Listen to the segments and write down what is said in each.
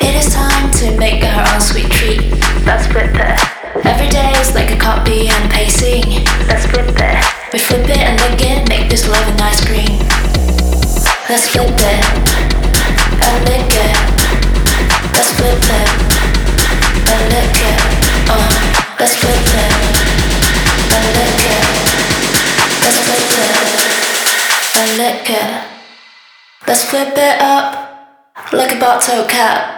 It is time to make our own sweet treat. Let's flip it. Every day is like a copy and pasting. Let's flip it. We flip it and again make this love and ice cream. Let's flip it and lick it. Let's flip it and it. Uh, let's flip it and lick it. Let's flip it and lick it. Let's flip it up like a bottle cap.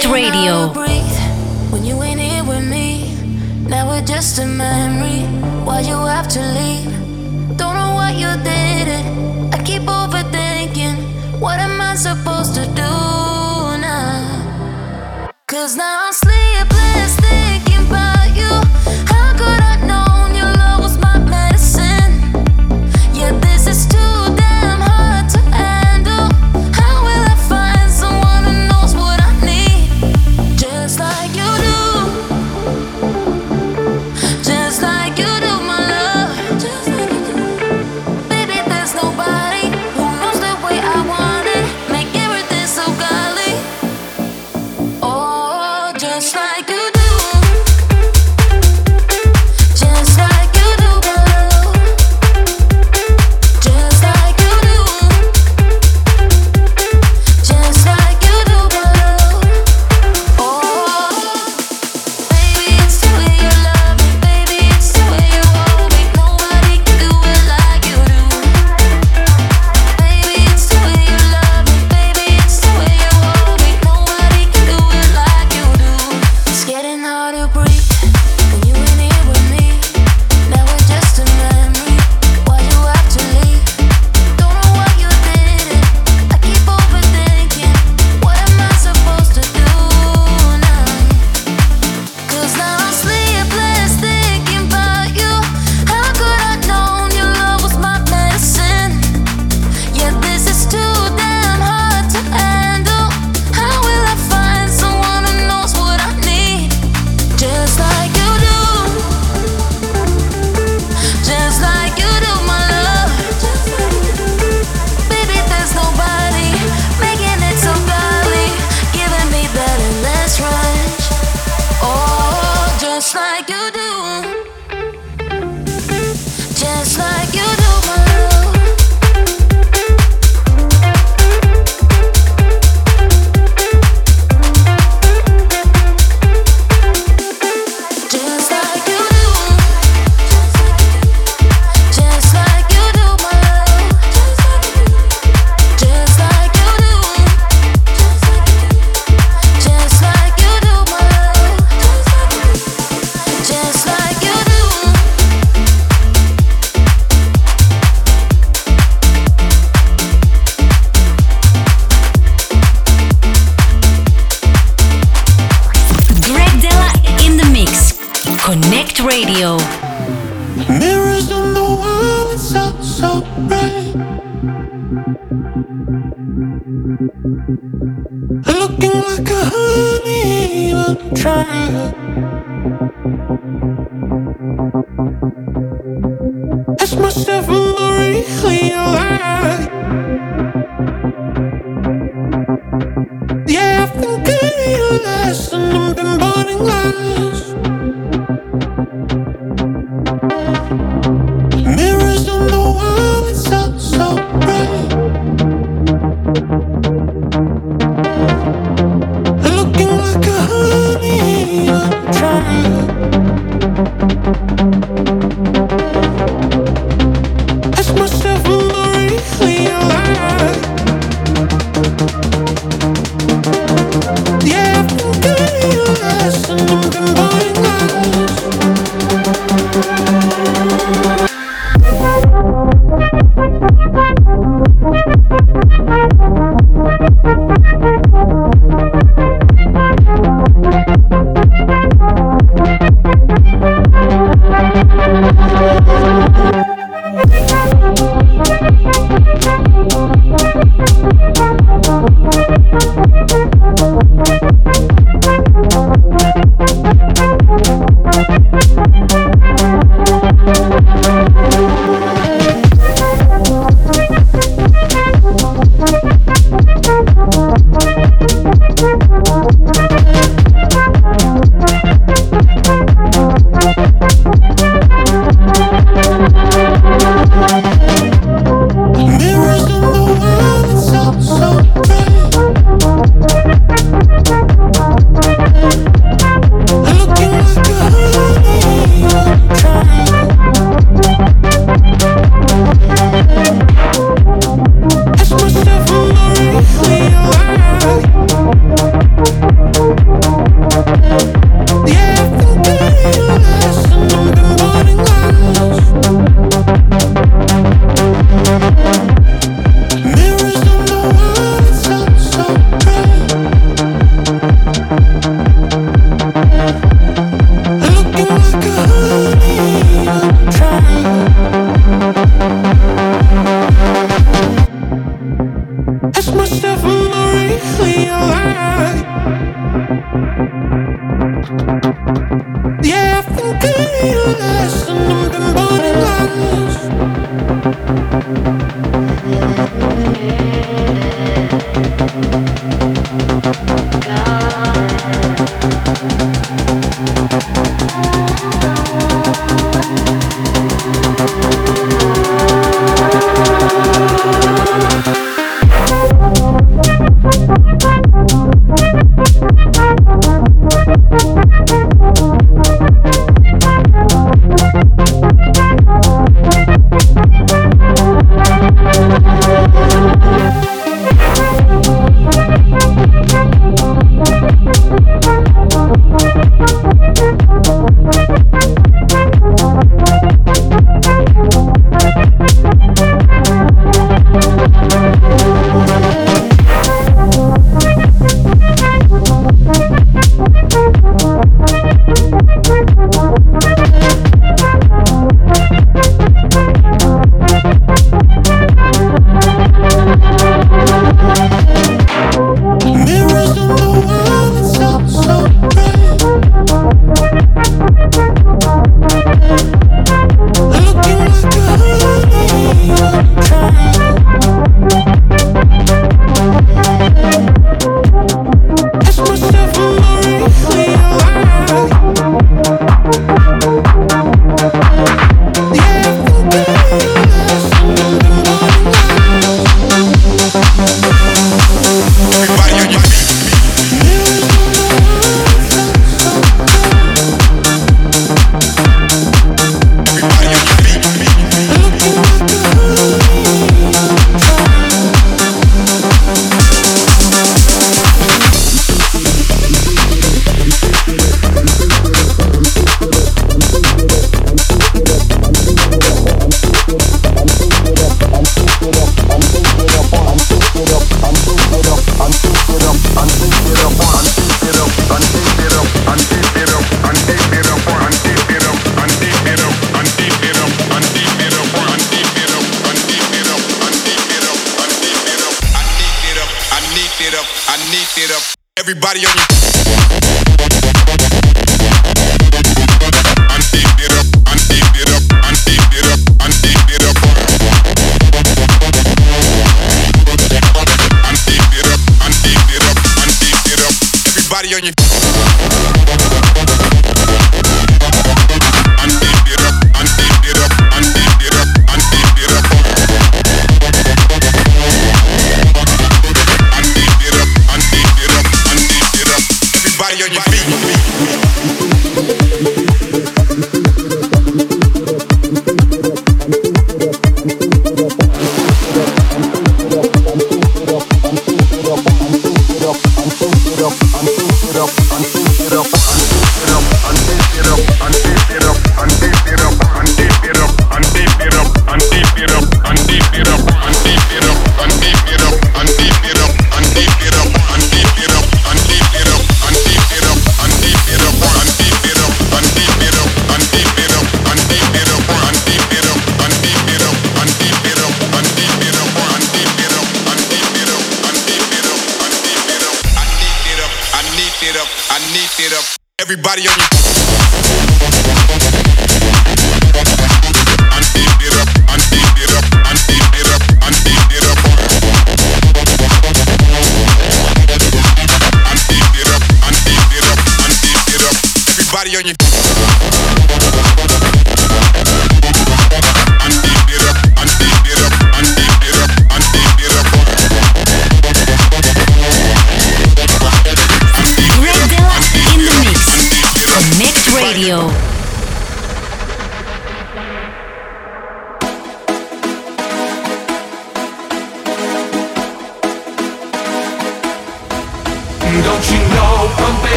Project Radio. When you ain't here with me, now we're just a memory. Why you have to leave? Don't know what you did it. I keep overthinking. What am I supposed to do now? Cause now I'm sleeping.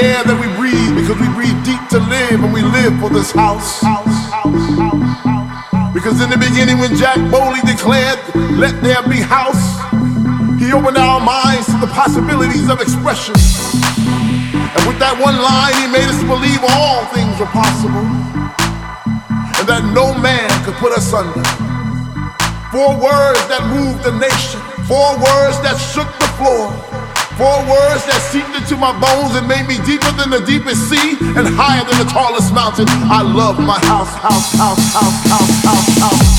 Breathe because we breathe deep to live, and we live for this house. Because in the beginning, when Jack boldly declared, Let there be house, he opened our minds to the possibilities of expression. And with that one line, he made us believe all things were possible, and that no man could put us under. Four words that moved the nation, four words that shook the floor. Four words that seeped into my bones and made me deeper than the deepest sea and higher than the tallest mountain. I love my house, house, house, house, house, house, house.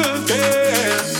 again.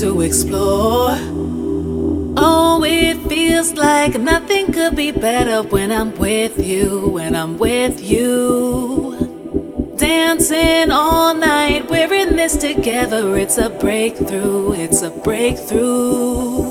To explore. Oh, it feels like nothing could be better when I'm with you, when I'm with you. Dancing all night, we're in this together. It's a breakthrough, it's a breakthrough.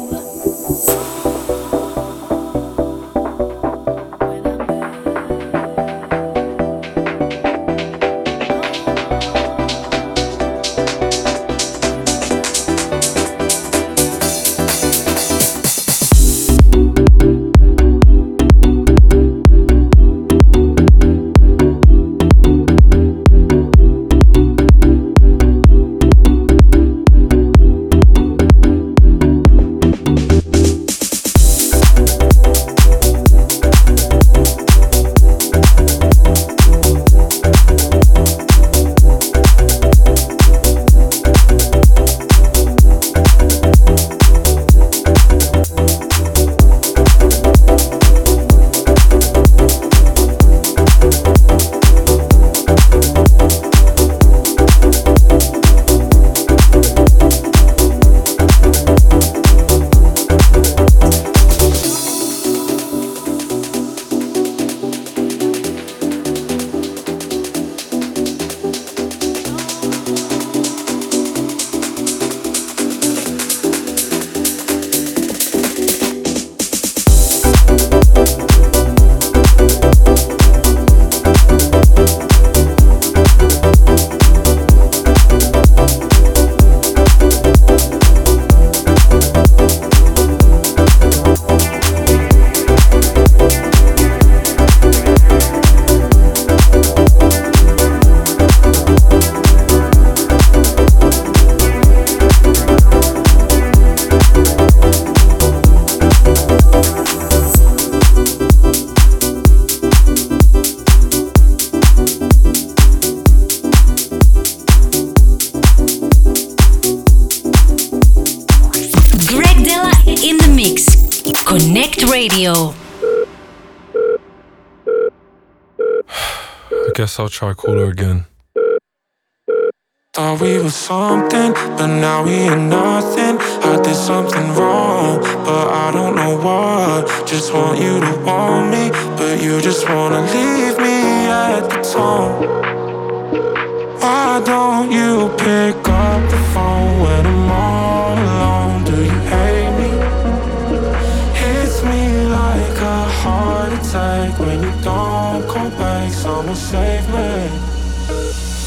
I'll try call her again. Thought we were something, but now we are nothing. I did something wrong, but I don't know what. Just want you to want me, but you just wanna leave me at the tone. Why don't you pick up the phone when I'm on?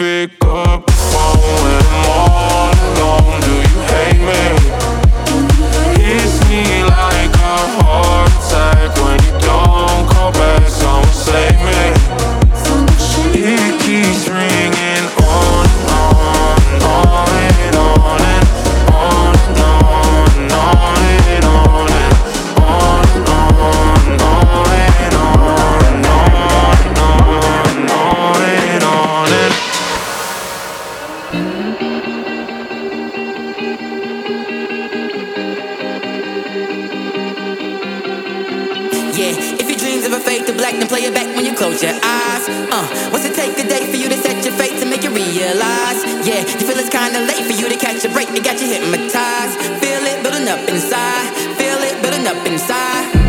pick. never fade to black, then play it back when you close your eyes. Uh, what's it take a day for you to set your fate to make you realize? Yeah, you feel it's kinda late for you to catch a break, they got you hypnotized. Feel it building up inside, feel it building up inside.